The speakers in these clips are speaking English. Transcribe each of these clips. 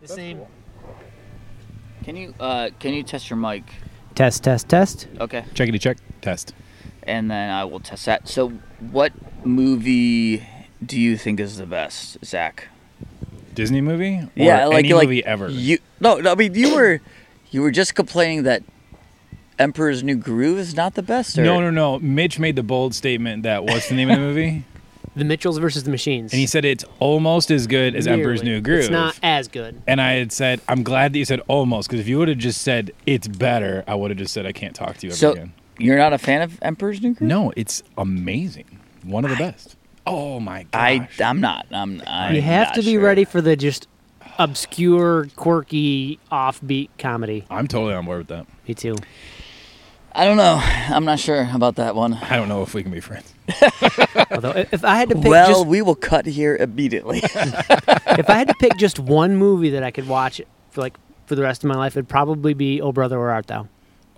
The same. Can you uh can you test your mic? Test, test, test. Okay. Checkity check. Test. And then I will test that. So what movie do you think is the best, Zach? Disney movie? Or yeah, like any like movie ever. You no, no, I mean you were you were just complaining that Emperor's New Groove is not the best. Or? No, no, no. Mitch made the bold statement that what's the name of the movie? The Mitchells versus the Machines. And he said it's almost as good as Emperor's New Groove. It's not as good. And I had said, I'm glad that you said almost, because if you would have just said it's better, I would have just said I can't talk to you ever So again. you're not a fan of Emperor's New Groove? No, it's amazing. One of the best. Oh my god. I I'm not. I'm. I'm you have not to be sure. ready for the just obscure, quirky, offbeat comedy. I'm totally on board with that. Me too. I don't know. I'm not sure about that one. I don't know if we can be friends. Although, if I had to pick Well, just, we will cut here immediately. if I had to pick just one movie that I could watch for like for the rest of my life, it'd probably be Oh Brother Where Art Thou.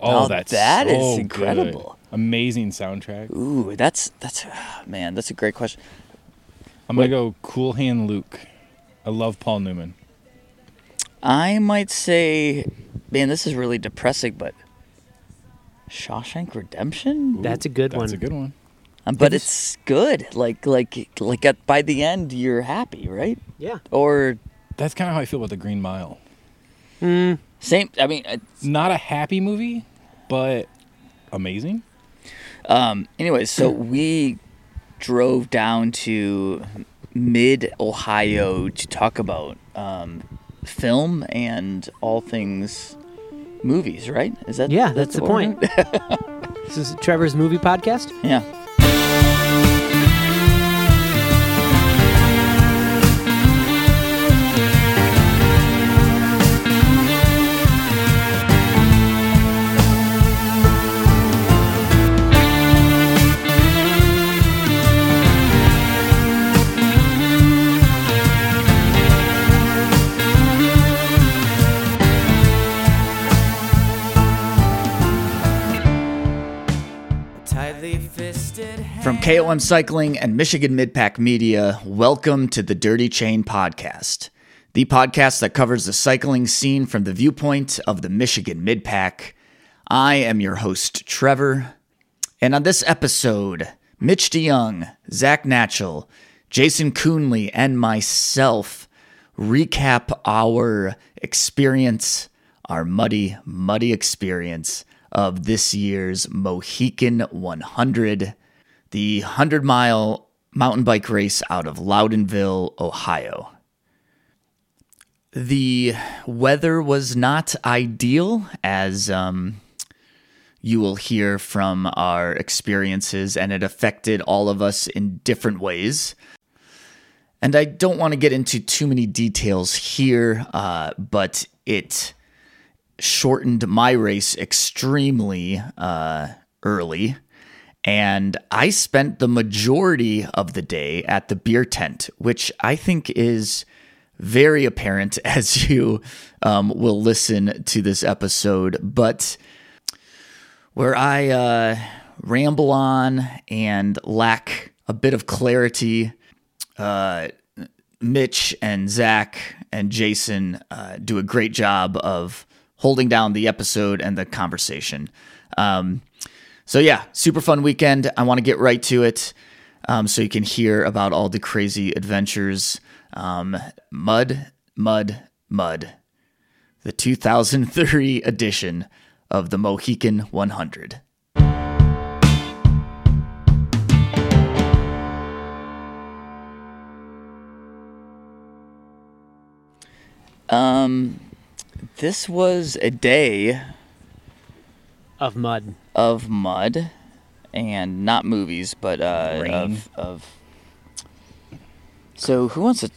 Oh, Oh, that's that is so good. incredible. Amazing soundtrack. Ooh, that's that's ah, man, that's a great question. I'm gonna go Cool Hand Luke. I love Paul Newman. I might say, man, this is really depressing, but Shawshank Redemption. That's a good That's one. That's a good one. Um, but It is- it's good. Like like like at by the end, you're happy, right? Yeah. Or That's kind of how I feel about The Green Mile. Mm, same. I mean, it's- Not a happy movie, but amazing. um. Anyways, so we drove down to mid Ohio to talk about um, film and all things movies. Right? Is that yeah, that's the what point. this is Trevor's movie podcast. Yeah. From KOM Cycling and Michigan Midpack Media, welcome to the Dirty Chain Podcast, the podcast that covers the cycling scene from the viewpoint of the Michigan Midpack. I am your host, Trevor, and on this episode, Mitch DeYoung, Zach Nachazel, Jason Kuhnle, and myself recap our experience, our muddy, muddy experience of this year's Mohican 100, the 100 mile mountain bike race out of Loudonville, Ohio. The weather was not ideal, as um, you will hear from our experiences, and it affected all of us in different ways. And I don't want to get into too many details here, uh, but it shortened my race extremely uh, early. And I spent the majority of the day at the beer tent, which I think is very apparent as you um, will listen to this episode. But where I uh, ramble on and lack a bit of clarity, uh, Mitch and Zach and Jason uh, do a great job of holding down the episode and the conversation. Um, so, yeah, super fun weekend. I want to get right to it um, so you can hear about all the crazy adventures. Um, mud, mud, mud. The 2003 edition of the Mohican 100. Um, this was a day Of mud. of mud and not movies, but uh, Rain. of of. So who wants to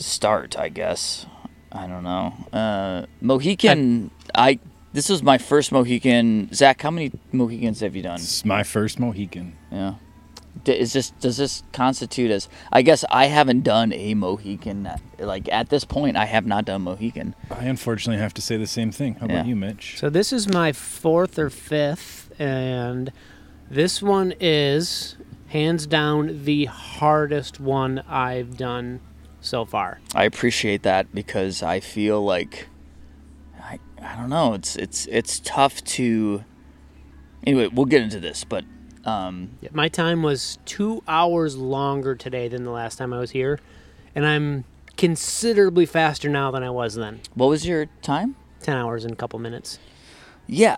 start? I guess I don't know. Uh, Mohican. I this was my first Mohican. Zach, how many Mohicans have you done? It's my first Mohican. Yeah. D- Is this does this constitute as? I guess I haven't done a Mohican. Uh, like at this point, I have not done Mohican. I unfortunately have to say the same thing. How Yeah. about you, Mitch? So this is my fourth or fifth, and this one is hands down the hardest one I've done so far. I appreciate that because I feel like I I don't know. It's it's it's tough to. Anyway, we'll get into this, but um, Yeah, My time was two hours longer today than the last time I was here, and I'm considerably faster now than I was then. what was your time? 10 hours and a couple minutes. Yeah,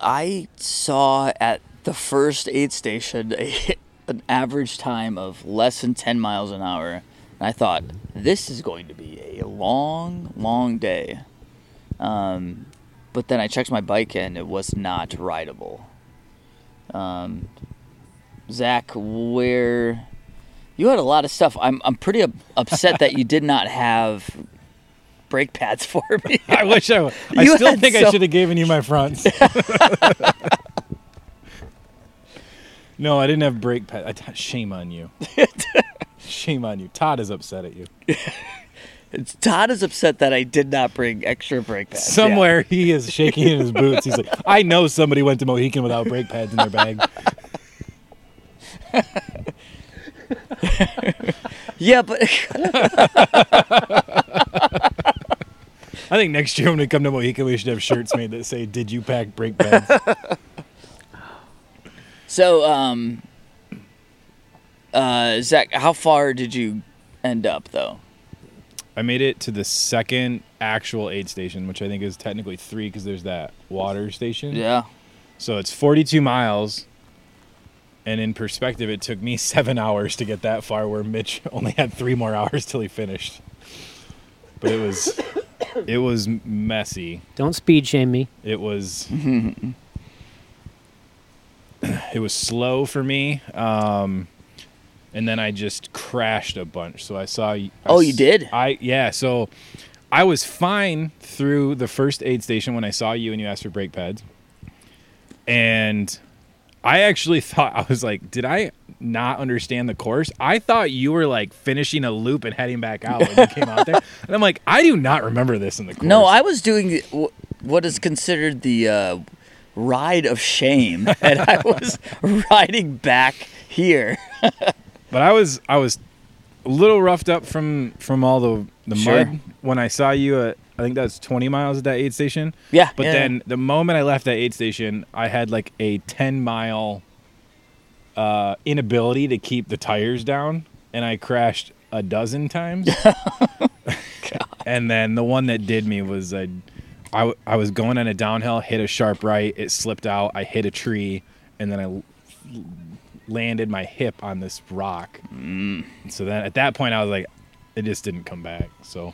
I saw at the first aid station a, an average time of less than 10 miles an hour. And I thought, this is going to be a long, long day. Um, but then I checked my bike and it was not rideable. Um, Zach, where you had a lot of stuff. I'm, I'm pretty up- upset that you did not have brake pads for me. I wish I. would. I You still think I should have given you my fronts. no, I didn't have brake pads. Shame on you. shame on you. Todd is upset at you. It's- Todd is upset that I did not bring extra brake pads. Yeah. Somewhere he is shaking in his boots. He's like, I know somebody went to Mohican without brake pads in their bag. Yeah, but I think next year when we come to Mohican, we should have shirts made that say, "Did you pack brake pads?" so um, uh, Zach, how far did you end up though? I made it to the second actual aid station, which I think is technically three because there's that water station. Yeah. So it's 42 miles. And in perspective, it took me seven hours to get that far, where Mitch only had three more hours till he finished. But it was, it was messy. Don't speed shame me. It was, it was slow for me. Um, and then I just crashed a bunch. So I saw. I Oh, you did? I yeah. So I was fine through the first aid station when I saw you and you asked for brake pads. And I actually thought I was like, did I not understand the course? I thought you were like finishing a loop and heading back out when you came out there. And I'm like, I do not remember this in the course. No, I was doing what is considered the uh, ride of shame, and I was riding back here. But I was I was a little roughed up from from all the the Sure. mud when I saw you at I think that's 20 miles at that aid station. Yeah, But yeah. then the moment I left that aid station, I had like a 10 mile uh, inability to keep the tires down, and I crashed a dozen times. and then the one that did me was I I was going on a downhill, hit a sharp right, it slipped out, I hit a tree, and then I landed my hip on this rock. Mm. So then at that point, I was like, it just didn't come back. So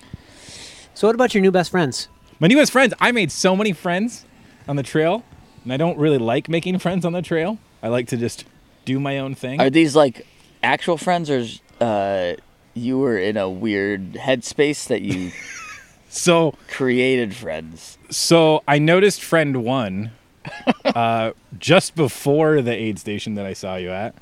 So, what about your new best friends? my newest friends, I made so many friends on the trail, and I don't really like making friends on the trail. I like to just do my own thing. Are these like actual friends, or uh, you were in a weird headspace that you so created friends? so I noticed friend one uh, just before the aid station that I saw you at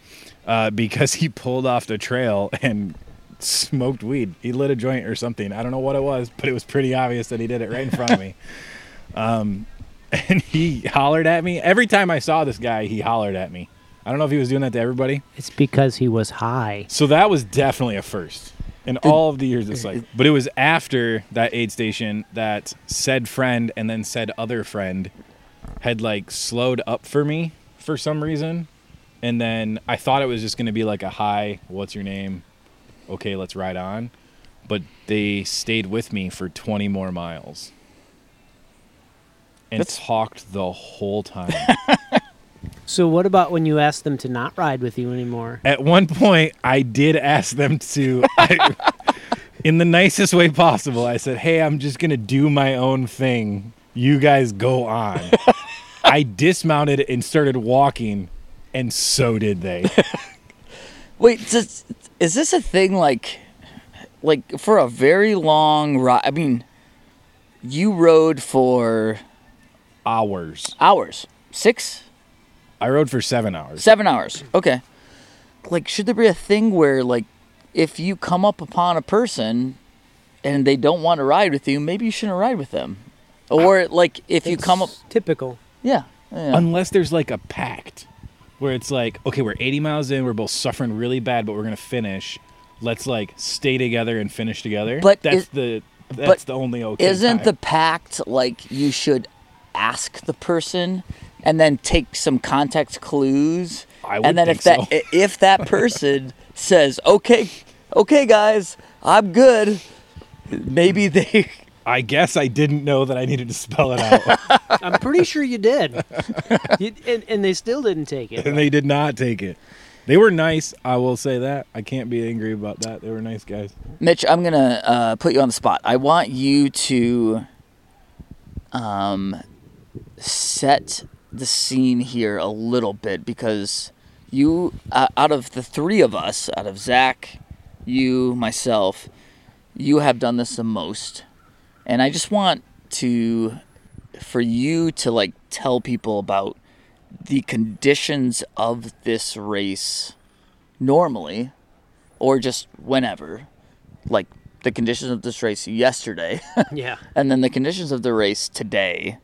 uh, because he pulled off the trail and smoked weed. He lit a joint or something. I don't know what it was, but it was pretty obvious that he did it right in front of me. Um, and he hollered at me every time I saw this guy. He hollered at me. I don't know if he was doing that to everybody. It's because he was high. So that was definitely a first in all of the years of site. But it was after that aid station that said friend and then said other friend had like slowed up for me for some reason. And then I thought it was just going to be like a hi, what's your name? Okay, let's ride on. But they stayed with me for 20 more miles. And That's- talked the whole time. So, what about when you asked them to not ride with you anymore? At one point, I did ask them to, I, in the nicest way possible. I said, "Hey, I'm just gonna do my own thing. You guys go on." I dismounted and started walking, and so did they. Wait, does, is this a thing like, like for a very long ride? I mean, you rode for Hours. hours, six, I rode for seven hours. seven hours. Okay. Like, should there be a thing where, like, if you come up upon a person and they don't want to ride with you, maybe you shouldn't ride with them, or like if you come up, typical. yeah, yeah. Unless there's like a pact where it's like, okay, we're 80 miles in, we're both suffering really bad, but we're gonna finish. let's like stay together and finish together. But that's is- the that's the only okay. Isn't time. the pact like you should ask the person and then take some context clues? I would and then think if that so. if that person says, "Okay, okay, guys, I'm good," maybe they. I guess I didn't know that I needed to spell it out, I'm pretty sure you did. You- and, and they still didn't take it. and they did not take it. They were nice. I will say that. I can't be angry about that. They were nice guys. Mitch, I'm gonna uh, put you on the spot. I want you to um, set the scene here a little bit because you, uh, out of the three of us, out of Zach, you, myself, you have done this the most, and I just want to, for you to like tell people about the conditions of this race normally or just whenever. Like the conditions of this race yesterday. Yeah. and then the conditions of the race today.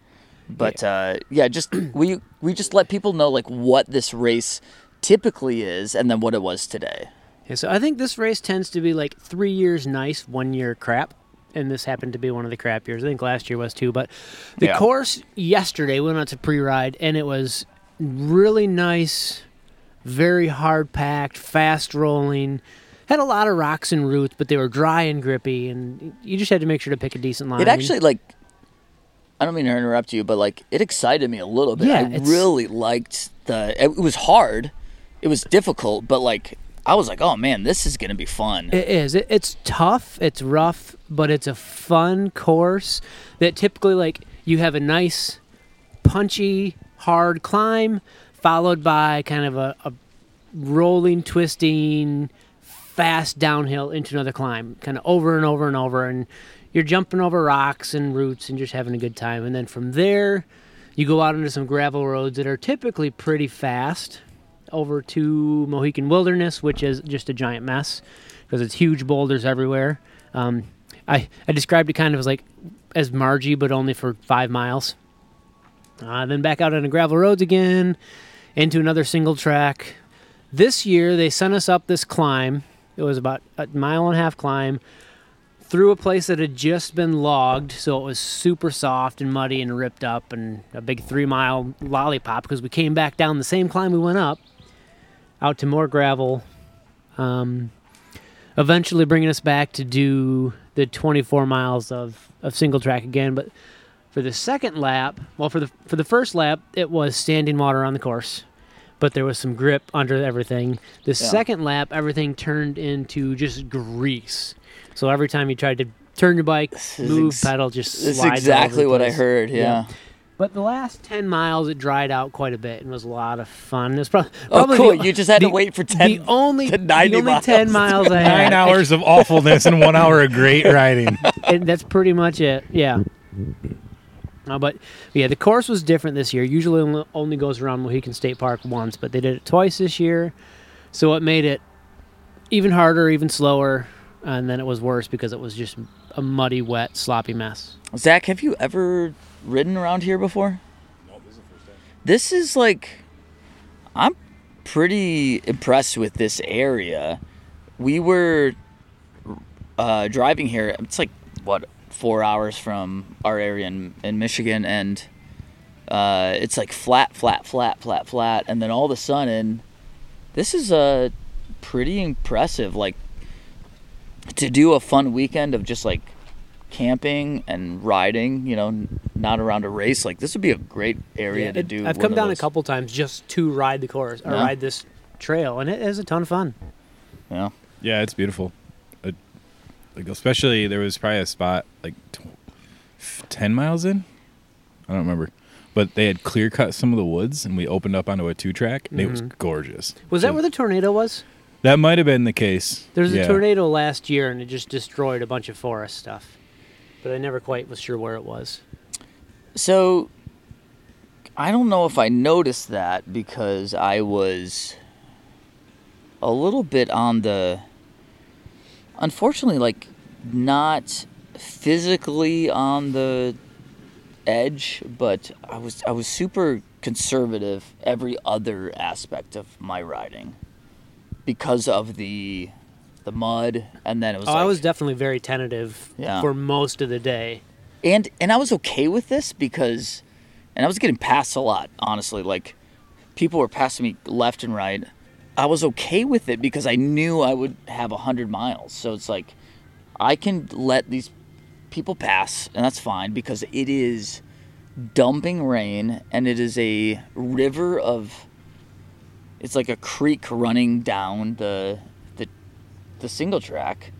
But uh yeah just we we just let people know like what this race typically is and then what it was today. Yeah, so I think this race tends to be like three years nice, one year crap. And this happened to be one of the crap years. I think last year was too. But the Yeah. course yesterday we went out to pre ride and it was really nice, very hard packed, fast rolling. Had a lot of rocks and roots, but they were dry and grippy, and you just had to make sure to pick a decent line. it actually like i don't mean to interrupt you but like it excited me a little bit Yeah, i really liked the it was hard it was difficult but like i was like oh man this is gonna be fun It is. It, it's tough. It's rough, but it's a fun course that typically like you have a nice, punchy, hard climb, followed by kind of a, a rolling, twisting, fast downhill into another climb, kind of over and over and over, and you're jumping over rocks and roots and just having a good time. And then from there, you go out into some gravel roads that are typically pretty fast over to Mohican Wilderness, which is just a giant mess because it's huge boulders everywhere. Um, I, I described it kind of as like as Marji, but only for five miles. Uh, then back out on the gravel roads again, into another single track. This year they sent us up this climb. It was about a mile and a half climb through a place that had just been logged, so it was super soft and muddy and ripped up, and a big three mile lollipop because we came back down the same climb we went up, out to more gravel. Um, eventually bringing us back to do the 24 miles of, of single track again. But for the second lap, well, for the for the first lap, it was standing water on the course, but there was some grip under everything. The second lap, everything turned into just grease. So every time you tried to turn your bike, is move, ex- pedal, just all over exactly what I heard. Yeah. Yeah. But the last 10 miles, it dried out quite a bit and was a lot of fun. It was prob- Oh, cool. the- You just had to wait for 10 The only, to 90 the only miles. 10 miles I had. Nine hours of awfulness and one hour of great riding. and that's pretty much it. Yeah. Uh, but yeah, the course was different this year. Usually only- only goes around Mohican State Park once, but they did it twice this year, so it made it even harder, even slower, and then it was worse because it was just a muddy, wet, sloppy mess. Zach, have you ever ridden around here before? No, this is the first time. This is like, I'm pretty impressed with this area. We were uh, driving here. It's like what four hours from our area in, in Michigan, and uh, it's like flat, flat, flat, flat, flat, and then all of a sudden, this is a pretty impressive. Like to do a fun weekend of just like camping and riding, you know, not around a race. Like this would be a great area Yeah, to it- do. I've come of down a couple times just to ride the course or Yeah. ride this trail, and it is a ton of fun. Yeah. Yeah, it's beautiful. Uh, like especially there was probably a spot like tw- f- ten miles in. I don't remember, but they had clear cut some of the woods, and we opened up onto a two track, and it was gorgeous. Was So that where the tornado was? that might have been the case? There was yeah. a tornado last year, and it just destroyed a bunch of forest stuff. But I never quite was sure where it was. So I don't know if I noticed that because I was a little bit on the unfortunately like not physically on the edge, but I was I was super conservative every other aspect of my riding because of the the mud, and then it was. Oh, like, I was definitely very tentative Yeah. for most of the day. and and I was okay with this because, and I was getting passed a lot. Honestly, like people were passing me left and right. I was okay with it because I knew I would have a hundred miles. So it's like I can let these people pass, and that's fine because it is dumping rain, and it is a river of. It's like a creek running down the the the single track,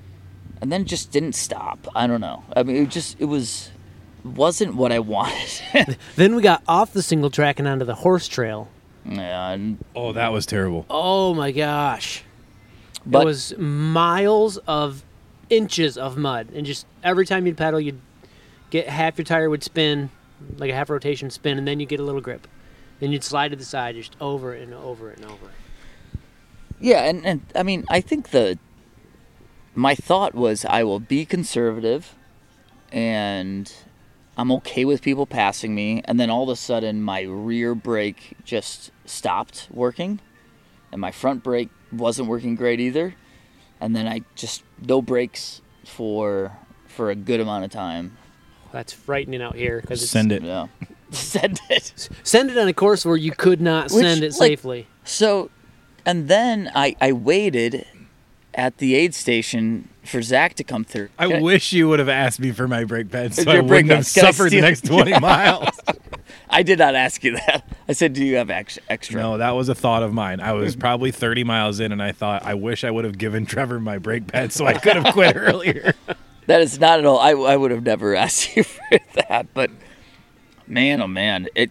and then just didn't stop. I don't know. I mean, it just it was wasn't what I wanted. Then we got off the single track and onto the horse trail. yeah, and, Oh, that was terrible. Oh my gosh. but it was miles of inches of mud. And just every time you'd pedal, you'd get half your tire would spin, like a half rotation spin, and then you get a little grip. Then you'd slide to the side just over and over and over. yeah, and, and I mean, I think the my thought was I will be conservative, and I'm okay with people passing me, and then all of a sudden my rear brake just stopped working, and my front brake wasn't working great either, and then I just no brakes for for a good amount of time. That's frightening out here because Send it. Yeah, send it. Send it on a course where you could not Which, send it like- safely. So, and then I I waited at the aid station for Zach to come through. I Can wish you would have asked me for my brake pad so I wouldn't have pads. I suffered the next 20 miles. I did not ask you that. I said, "Do you have ex- extra?" No, that was a thought of mine. I was probably 30 miles in and I thought, I wish I would have given Trevor my brake pad so I could have quit earlier. That is not at all. I, I would have never asked you for that, but man, oh man, it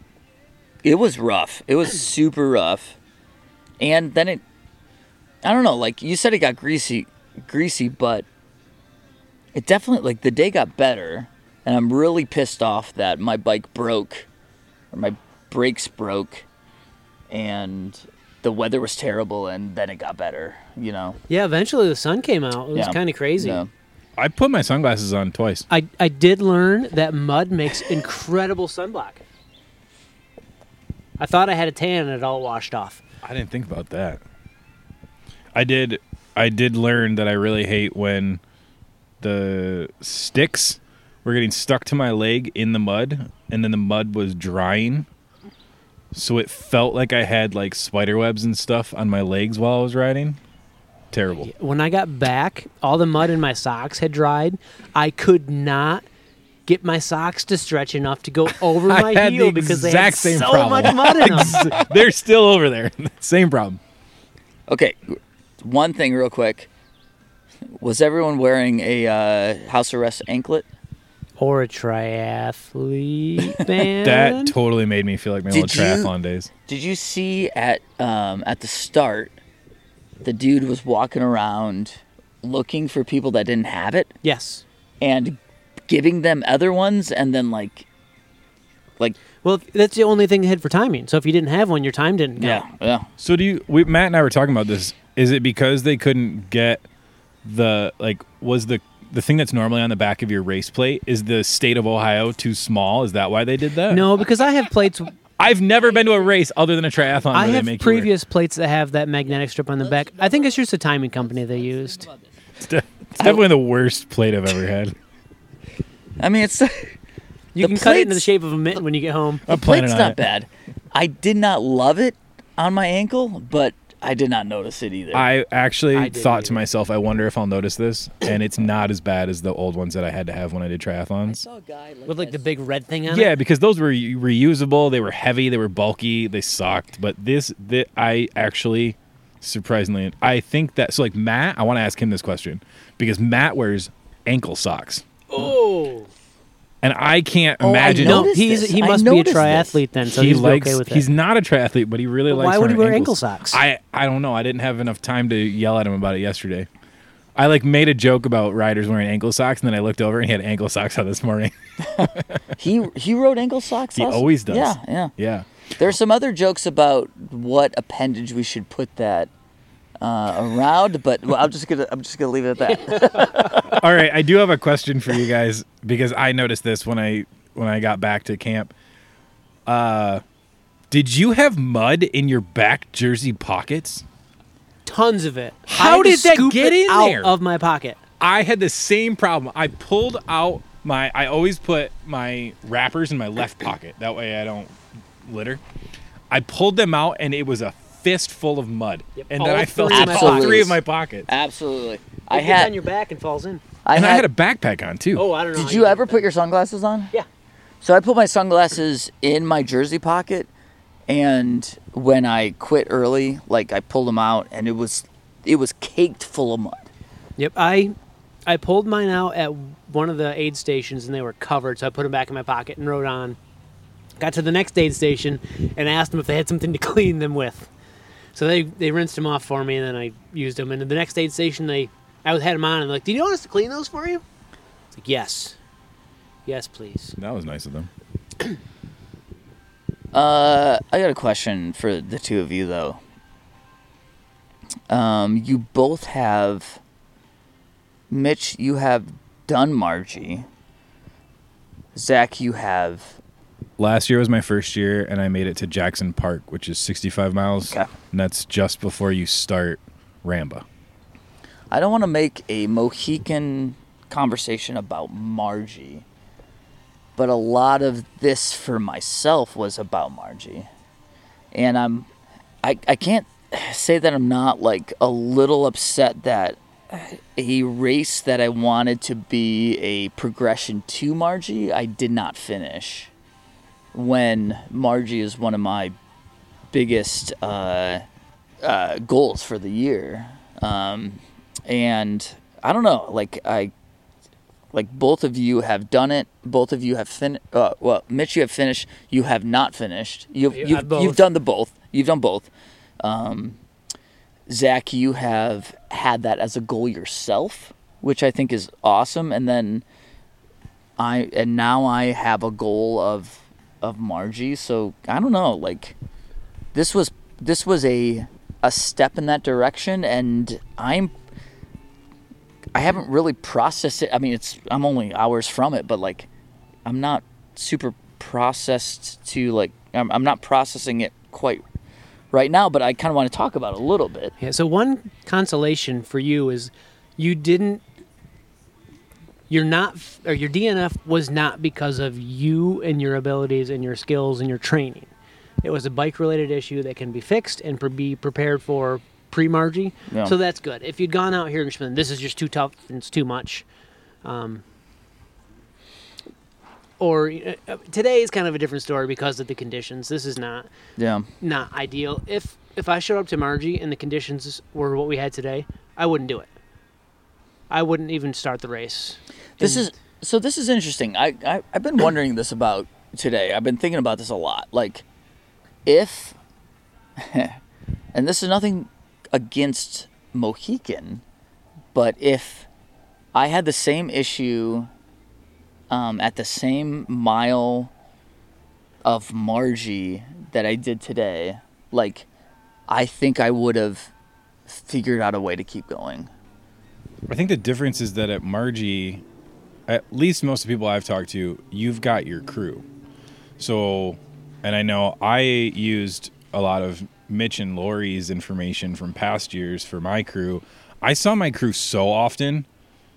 it was rough. It was super rough, and then it. I don't know. Like you said, it got greasy, greasy, but it definitely like the day got better, and I'm really pissed off that my bike broke, or my brakes broke, and the weather was terrible, and then it got better. You know. Yeah, eventually the sun came out. It was Yeah. kind of crazy. Yeah. I put my sunglasses on twice. I, I did learn that mud makes incredible sunblock. I thought I had a tan and it all washed off. I didn't think about that. I did I did learn that I really hate when the sticks were getting stuck to my leg in the mud and then the mud was drying. So it felt like I had like spider webs and stuff on my legs while I was riding. Terrible. When I got back, all the mud in my socks had dried. I could not get my socks to stretch enough to go over my heel the because they had same so problem. much mud in them. They're still over there. Same problem. Okay, one thing real quick. Was everyone wearing a uh, house arrest anklet? or a triathlete band. That totally made me feel like my Did old you- triathlon days. Did you see at um, at the start, the dude was walking around looking for people that didn't have it yes. and giving them other ones, and then like, like Well, that's the only thing they had for timing. So if you didn't have one, your time didn't go. yeah, yeah. So do you? We, Matt and I were talking about this. Is it because they couldn't get the like? Was the the thing that's normally on the back of your race plate is the state of Ohio too small? Is that why they did that? No, because I have plates. I've never been to a race other than a triathlon. I where have they make you wear- previous plates that have that magnetic strip on the back. I think it's just a timing company they used. It's de- it's definitely the worst plate I've ever had. I mean, it's You can cut it into the shape of a mitten when you get home. I'm the plate's not it. bad. I did not love it on my ankle, but I did not notice it either. I actually I didn't thought to myself, I wonder if I'll notice this, and it's not as bad as the old ones that I had to have when I did triathlons. a guy With like the big red thing on Yeah, it. Yeah, because those were reusable. They were heavy. They were bulky. They sucked. But this, thi- I actually, surprisingly, I think that. So, like Matt, I want to ask him this question because Matt wears ankle socks, Oh. And I can't Oh, I imagine. know. No, noticed he's this. he I must be a noticed this. triathlete then, so he he's likes. okay with it. he's not a triathlete, but he really But likes. why would he wear ankles. ankle socks? I I don't know. I didn't have enough time to yell at him about it yesterday. I like made a joke about riders wearing ankle socks, and then I looked over and he had ankle socks on this morning. he he rode ankle socks. He last- always does. Yeah, yeah. yeah. There's some other jokes about what appendage we should put that uh, around, but well, I'm just gonna I'm just gonna leave it at that. All right, I do have a question for you guys because I noticed this when I when I got back to camp. Uh, did you have mud in your back jersey pockets? tons of it. How I had to did that scoop get it in out there? of my pocket? I had the same problem. I pulled out my. I always put my wrappers in my left pocket. That way I don't litter. I pulled them out and it was a fistful of mud. Yep, and all then I felt three in of my all pockets. three of my pockets. Absolutely. It I gets had. on your back and falls in. I and had. I had a backpack on too. Oh, I don't know. did how you ever put your sunglasses on? Yeah. So I put my sunglasses in my jersey pocket, and when I quit early, like I pulled them out, and it was, it was caked full of mud. Yep, I I pulled mine out at one of the aid stations and they were covered, so I put them back in my pocket and rode on. Got to the next aid station and asked them if they had something to clean them with. So they they rinsed them off for me and then I used them. And at the next aid station, they I had them on and they're like, "Do you want us to clean those for you?" It's like, "Yes, yes, please." That was nice of them. Uh, I got a question for the two of you though. Um, you both have. Mitch, you have done Marji. Zach, you have. Last year was my first year, and I made it to Jackson Park, which is 65 miles, Okay. and that's just before you start Ramba. I don't want to make a Mohican conversation about Marji, but a lot of this for myself was about Marji. And I'm I I can't say that I'm not like a little upset that a race that I wanted to be a progression to Marji, I did not finish. When Marji is one of my biggest uh, uh, goals for the year. Um, and I don't know, like I, like both of you have done it. Both of you have fin. Uh, well, Mitch, you have finished. You have not finished. You've Yeah, you've, you've done the both. You've done both. Um, Zach, you have had that as a goal yourself, which I think is awesome. And then I and now I have a goal of of Marji. So I don't know, like this was this was a a step in that direction and I'm I haven't really processed it. I mean, it's I'm only hours from it, but like I'm not super processed to like I'm, I'm not processing it quite right now, but I kind of want to talk about it a little bit. Yeah. So one consolation for you is you didn't. You're not, or your DNF was not because of you and your abilities and your skills and your training. It was a bike-related issue that can be fixed and pre- be prepared for pre-Marji. Yeah. So that's good. If you'd gone out here and been, this is just too tough and it's too much, um, or uh, today is kind of a different story because of the conditions. This is not Yeah. not ideal. If if I showed up to Marji and the conditions were what we had today, I wouldn't do it. I wouldn't even start the race. This And- is so. This is interesting. I, I I've been wondering this about today. I've been thinking about this a lot. Like, if, and this is nothing against Mohican, but if I had the same issue um, at the same mile of Marji that I did today, like, I think I would have figured out a way to keep going. I think the difference is that at Marji, at least most of the people I've talked to, you've got your crew. So, and I know I used a lot of Mitch and Lori's information from past years for my crew. I saw my crew so often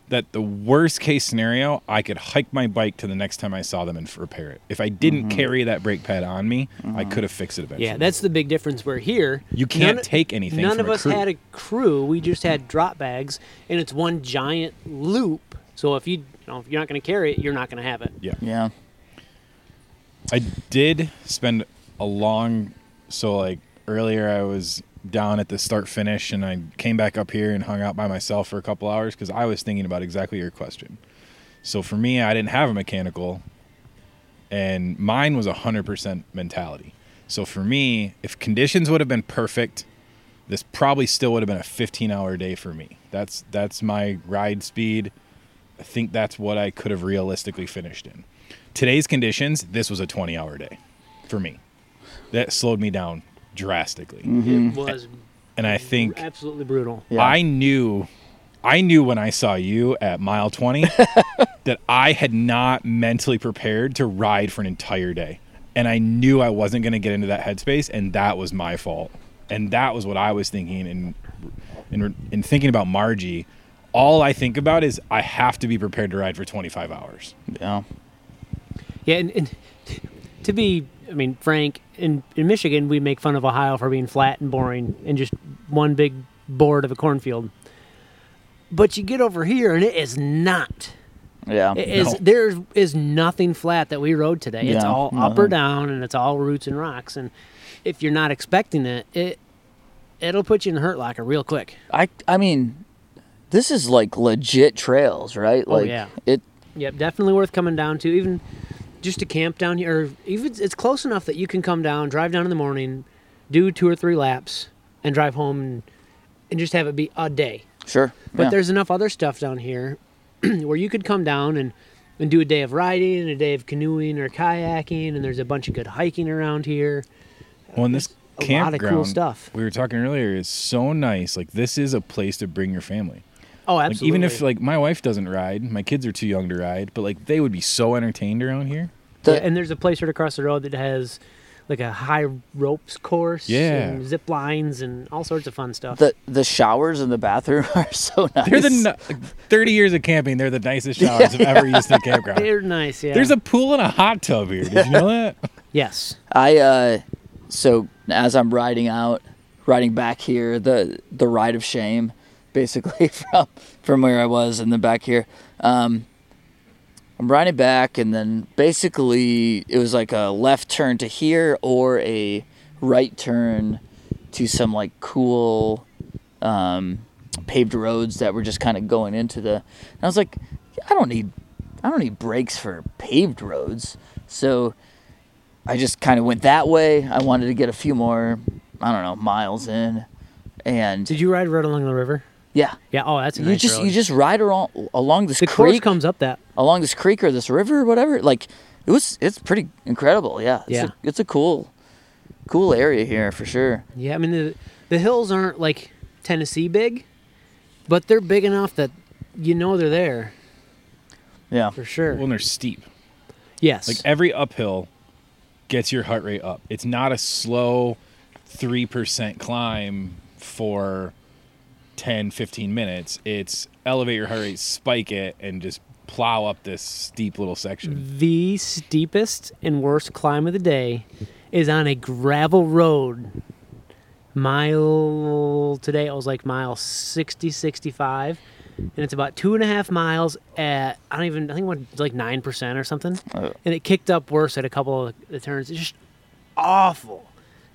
that the worst case scenario, I could hike my bike to the next time I saw them and repair it. If I didn't mm-hmm. carry that brake pad on me, I mm-hmm. could have fixed it eventually. yeah, that's the big difference. We're here. You can't none- take anything None from of a us crew. had a crew. We just had drop bags, and it's one giant loop. So if you, you know, if you're not going to carry it, you're not going to have it. yeah. Yeah. I did spend a long so like earlier I was down at the start finish and I came back up here and hung out by myself for a couple hours cuz I was thinking about exactly your question. So for me I didn't have a mechanical and mine was 100% mentality. So for me if conditions would have been perfect this probably still would have been a 15 hour day for me. That's that's my ride speed. I think that's what I could have realistically finished in. Today's conditions, this was a 20 hour day for me. That slowed me down drastically. Mm-hmm. It was And I think absolutely brutal. Yeah. I knew I knew when I saw you at mile 20 that I had not mentally prepared to ride for an entire day. And I knew I wasn't going to get into that headspace and that was my fault. And that was what I was thinking and in in thinking about Marji, all I think about is I have to be prepared to ride for 25 hours. Yeah. Yeah, and, and to be, I mean, frank, in, in Michigan, we make fun of Ohio for being flat and boring and just one big board of a cornfield. But you get over here and it is not. Yeah. It is No. there is nothing flat that we rode today. It's Yeah, all up or down and it's all roots and rocks. And if you're not expecting it, it it'll put you in the hurt locker real quick. I I mean, this is like legit trails, right? Oh, Like yeah. it. Yep, definitely worth coming down to. Even just to camp down here, or even it's close enough that you can come down, drive down in the morning, do two or three laps, and drive home and, and just have it be a day. Sure. But yeah. there's enough other stuff down here where you could come down and, and do a day of riding and a day of canoeing or kayaking, and there's a bunch of good hiking around here. Well, and this a lot of campground cool stuff. we were talking earlier is so nice. Like this is a place to bring your family. Oh, Like absolutely. even if like my wife doesn't ride, my kids are too young to ride, but like they would be so entertained around here. The- Yeah, and there's a place right across the road that has like a high ropes course, Yeah. and zip lines, and all sorts of fun stuff. the the showers in the bathroom are so nice. They're the ni- 30 years of camping. They're the nicest showers I've ever used in a campground. They're nice, yeah. There's a pool and a hot tub here. Did you know that? yes. I uh so as I'm riding out, riding back here, the the ride of shame, basically from from where I was in the back here. Um I'm riding back and then basically it was like a left turn to here or a right turn to some like cool um paved roads that were just kind of going into the and I was like I don't need I don't need brakes for paved roads. So I just kind of went that way. I wanted to get a few more, I don't know, miles in, and Did you ride right along the river? Yeah, Yeah. Oh, that's a you nice just road. you just ride along along this the creek, comes up that. along this creek or this river or whatever. Like it was, it's pretty incredible. Yeah, it's Yeah. a, it's a cool, cool area here for sure. Yeah, I mean the the hills aren't like Tennessee big, but they're big enough that you know they're there Yeah, for sure. Well, and they're steep. yes. Like every uphill gets your heart rate up. It's not a slow 3% climb for 10, 15 minutes. It's elevate your heart rate, spike it, and just plow up this steep little section. the steepest and worst climb of the day is on a gravel road. Mile today, I was like mile 60, 65. And it's about two and a half miles at, I don't even, I think it went like 9% or something. Oh. And it kicked up worse at a couple of the turns. It's just awful.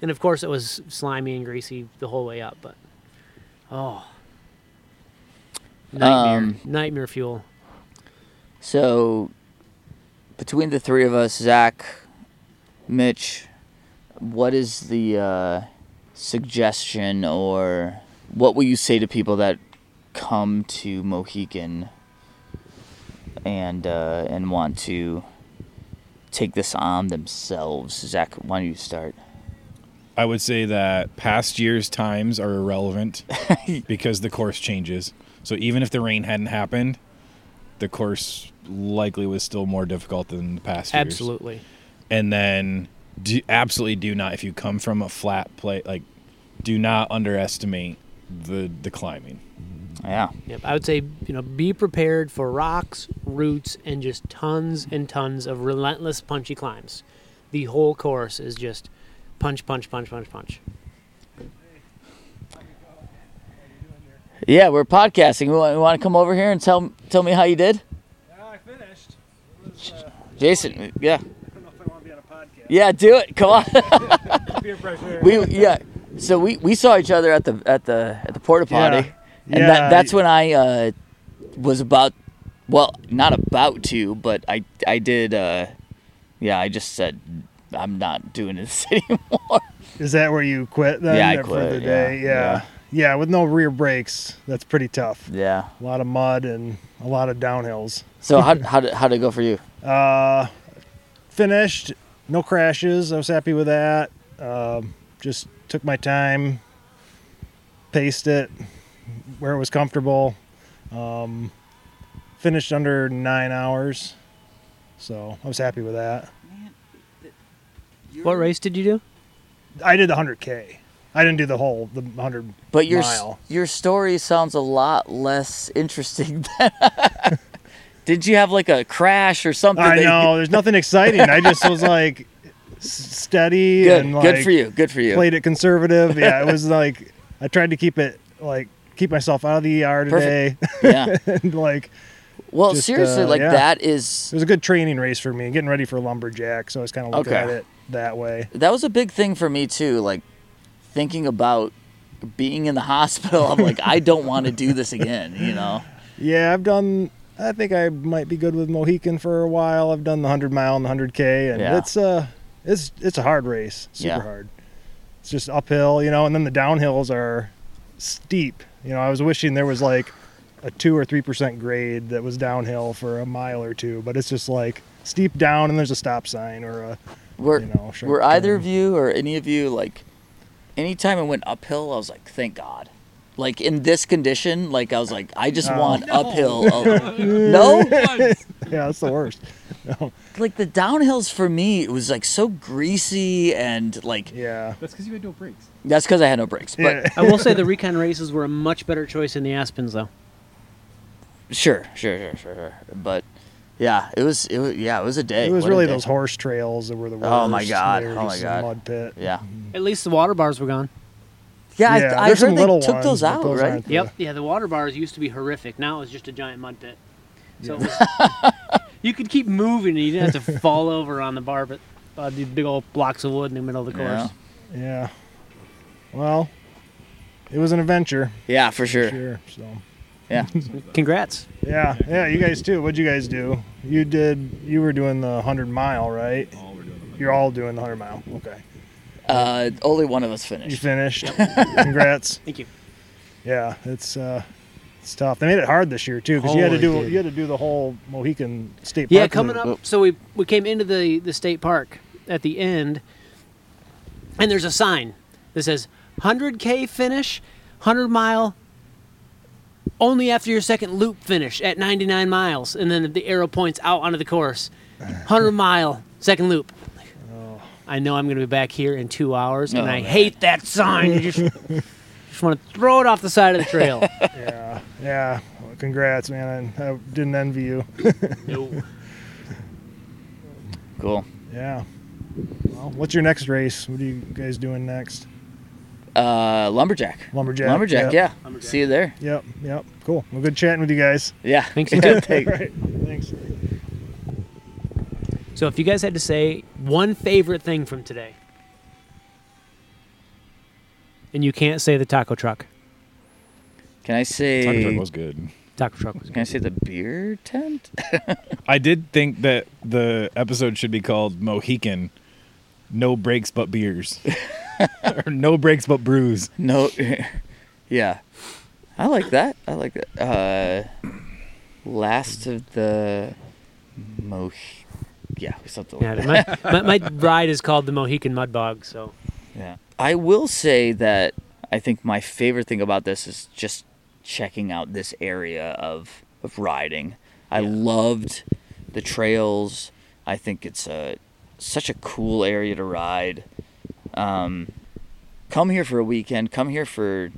And of course, it was slimy and greasy the whole way up, but oh. Nightmare. Um, Nightmare fuel. So between the three of us, Zach, Mitch, what is the uh, suggestion or what will you say to people that come to Mohican and uh, and want to take this on themselves? Zach, why don't you start? I would say that past year's times are irrelevant because the course changes. So even if the rain hadn't happened, the course likely was still more difficult than the past years. Absolutely. And then do, absolutely do not if you come from a flat plate like do not underestimate the the climbing. Mm-hmm. Yeah. Yep, I would say you know be prepared for rocks, roots, and just tons and tons of relentless punchy climbs. The whole course is just punch, punch, punch, punch, punch. Yeah, we're podcasting. We want, we want to come over here and tell tell me how you did, Yeah, I finished. It was, uh, Jason. Yeah. Don't know if I want to be on a podcast. Yeah, do it. Come on. We yeah. So we, we saw each other at the at the at the porta potty, Yeah. and Yeah. that, that's when I uh, was about, well, not about to, but I I did. Uh, yeah, I just said I'm not doing this anymore. Is that where you quit then? Yeah, I for quit, the yeah, day? Yeah. Yeah. yeah. with no rear brakes, that's pretty tough. yeah. A lot of mud and a lot of downhills. So how how did how did it go for you? Uh, finished, no crashes. I was happy with that. Um, just took my time, paced it where it was comfortable. Um, finished under nine hours, so I was happy with that. What race did you do? I did the 100K. I didn't do the whole the hundred But your mile. your story sounds a lot less interesting than. Did you have like a crash or something? I that you- know. There's nothing exciting. I just was like steady Good, and like good for you. Good for you. played it conservative. Yeah, it was like I tried to keep it like keep myself out of the ER today. Yeah. and like Well, Just, seriously, uh, like yeah. that is it was a good training race for me, getting ready for lumberjack. So I was kind of looking Okay. at it that way. that was a big thing for me too. Like thinking about being in the hospital. I'm like, I don't want to do this again. You know. Yeah, I've done. I think I might be good with Mohican for a while. I've done the hundred mile and the hundred k, and Yeah. it's uh it's it's a hard race, super Yeah. hard. It's just uphill, you know, and then the downhills are steep. You know, I was wishing there was like a two or three percent grade that was downhill for a mile or two, but it's just like steep down and there's a stop sign or a Were you know. were either of you or any of you like anytime it went uphill, I was like, thank God. Like in this condition, like I was like, I just want uphill. Oh, no, Yeah, that's the worst. like the downhills for me, it was like so greasy and like Yeah. That's because you had no brakes. that's because I had no brakes. But Yeah. I will say the Rekon races were a much better choice than the Aspens, though. sure, sure, sure, sure, sure. But yeah, it was it was yeah, it was a day. It was What a really day. those horse trails that were the worst. Oh my God. They were Oh my just a God. Mud pit. Yeah, At least the water bars were gone. yeah. Yeah, I, I there's some heard they little took ones, those but out, those right? aren't the- Yep. Yeah, the water bars used to be horrific. Now it's just a giant mud pit. So it was- you could keep moving and you didn't have to fall over on the bar, but uh, these big old blocks of wood in the middle of the Yeah. course. Yeah. Well, it was an adventure, Yeah, for sure. sure. So, Yeah. Congrats. yeah, yeah. You guys too. What'd you guys do? You did. You were doing the hundred mile, right? All we're doing. You're all doing the hundred mile. Okay. Uh, only one of us finished. You finished. finished. Congrats. Thank you. Yeah, it's uh, it's tough. They made it hard this year too because you had to do they did. you had to do the whole Mohican State Park. Yeah, coming loop. up. So we we came into the the state park at the end, and there's a sign that says 100k finish, 100 mile. Only after your second loop finish at 99 miles, and then the arrow points out onto the course. 100 mile second loop. I know I'm going to be back here in two hours, and Oh, I man. hate that sign. You just just want to throw it off the side of the trail. Yeah, yeah. Well, congrats, man. I, I didn't envy you. no. Cool. Yeah. Well, what's your next race? What are you guys doing next? Uh, lumberjack. Lumberjack. Lumberjack. Yep. Yeah. Lumberjack. See you there. Yep. Yep. Cool. Well, good chatting with you guys. Yeah. Thanks, you too. Thanks. All right. Thanks. So if you guys had to say one favorite thing from today, and you can't say the taco truck. Can I say? Taco truck was good. Taco truck was good. Can I say the beer tent? I did think that the episode should be called Mohican, no brakes but beers, or no brakes but brews. no. yeah. I like that. I like that. Uh, last of the Moh. Yeah, something like Yeah, that. my, my, my ride is called the Mohican Mud Bog. So Yeah. I will say that I think my favorite thing about this is just checking out this area of of riding. I Yeah. loved the trails. I think it's a such a cool area to ride. Um, come here for a weekend. Come here for,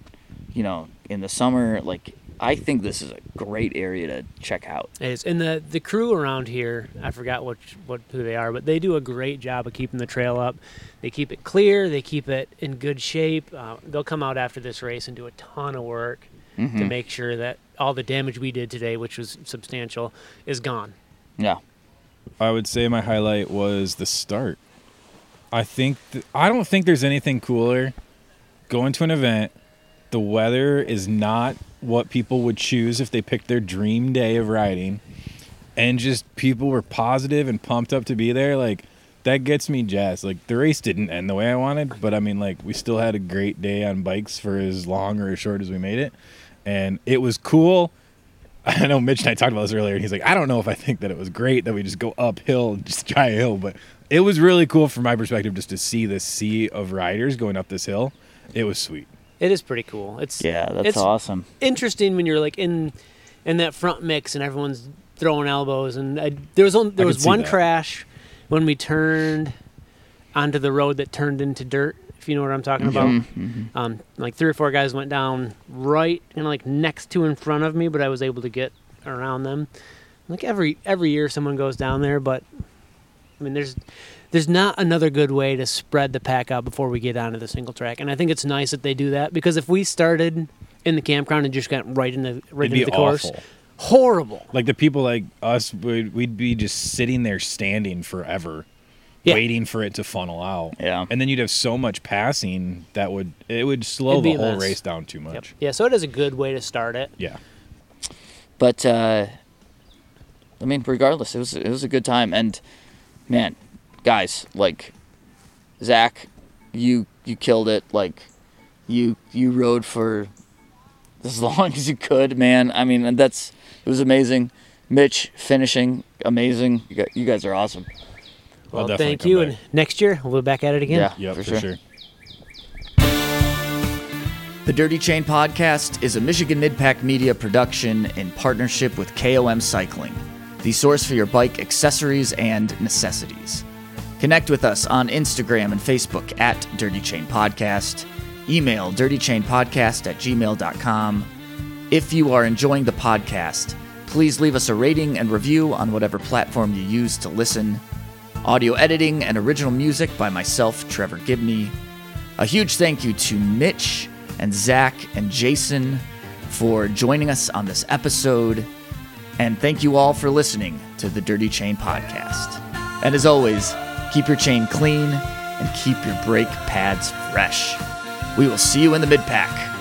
you know, in the summer. Like I think this is a great area to check out. it is, and the the crew around here, I forgot what what who they are, but they do a great job of keeping the trail up. They keep it clear. They keep it in good shape. Uh, they'll come out after this race and do a ton of work to Mhm. make sure that all the damage we did today, which was substantial, is gone. Yeah. I would say my highlight was the start. I think th- I don't think there's anything cooler going to an event. The weather is not what people would choose if they picked their dream day of riding, and just people were positive and pumped up to be there. Like that gets me jazzed. Like the race didn't end the way I wanted, but I mean, like we still had a great day on bikes for as long or as short as we made it, and it was cool. I know Mitch and I talked about this earlier, and he's like, I don't know if I think that it was great that we just go uphill, just try a hill, but it was really cool from my perspective just to see this sea of riders going up this hill. It was sweet. It is pretty cool. It's Yeah, that's it's awesome. interesting when you're like in in that front mix and everyone's throwing elbows. And I, there was only, there I was one that. crash when we turned onto the road that turned into dirt. If you know what I'm talking about. Mm-hmm. Um, like three or four guys went down right, of like next to in front of me, but I was able to get around them. Like every every year, someone goes down there, but I mean, there's there's not another good way to spread the pack out before we get onto the single track, and I think it's nice that they do that because if we started in the campground and just got right into right It'd into the course, awful. horrible. Like the people like us, would we'd be just sitting there standing forever, Yeah. waiting for it to funnel out. Yeah. And then you'd have so much passing that would it would slow It'd the whole mess. race down too Yep. much. Yeah, so it is a good way to start it. Yeah. But uh, I mean, regardless, it was it was a good time, and man, guys, like Zach, you you killed it. Like you you rode for as long as you could, man. I mean, and that's it was amazing. Mitch finishing amazing. You, got, you guys are awesome. I'll Well, thank you, back. and next year we'll be back at it again. Yeah, Yep, for, for, sure. sure. The Dirty Chain Podcast is a Michigan Midpack Media production in partnership with KOM Cycling, the source for your bike accessories and necessities. Connect with us on Instagram and Facebook at Dirty Chain Podcast. Email dirtychainpodcast at gmail.com. If you are enjoying the podcast, please leave us a rating and review on whatever platform you use to listen. Audio editing and original music by myself, Trevor Gibney. A huge thank you to Mitch and Zach and Jason for joining us on this episode. And thank you all for listening to the Dirty Chain Podcast. And as always, keep your chain clean and keep your brake pads fresh. We will see you in the mid pack.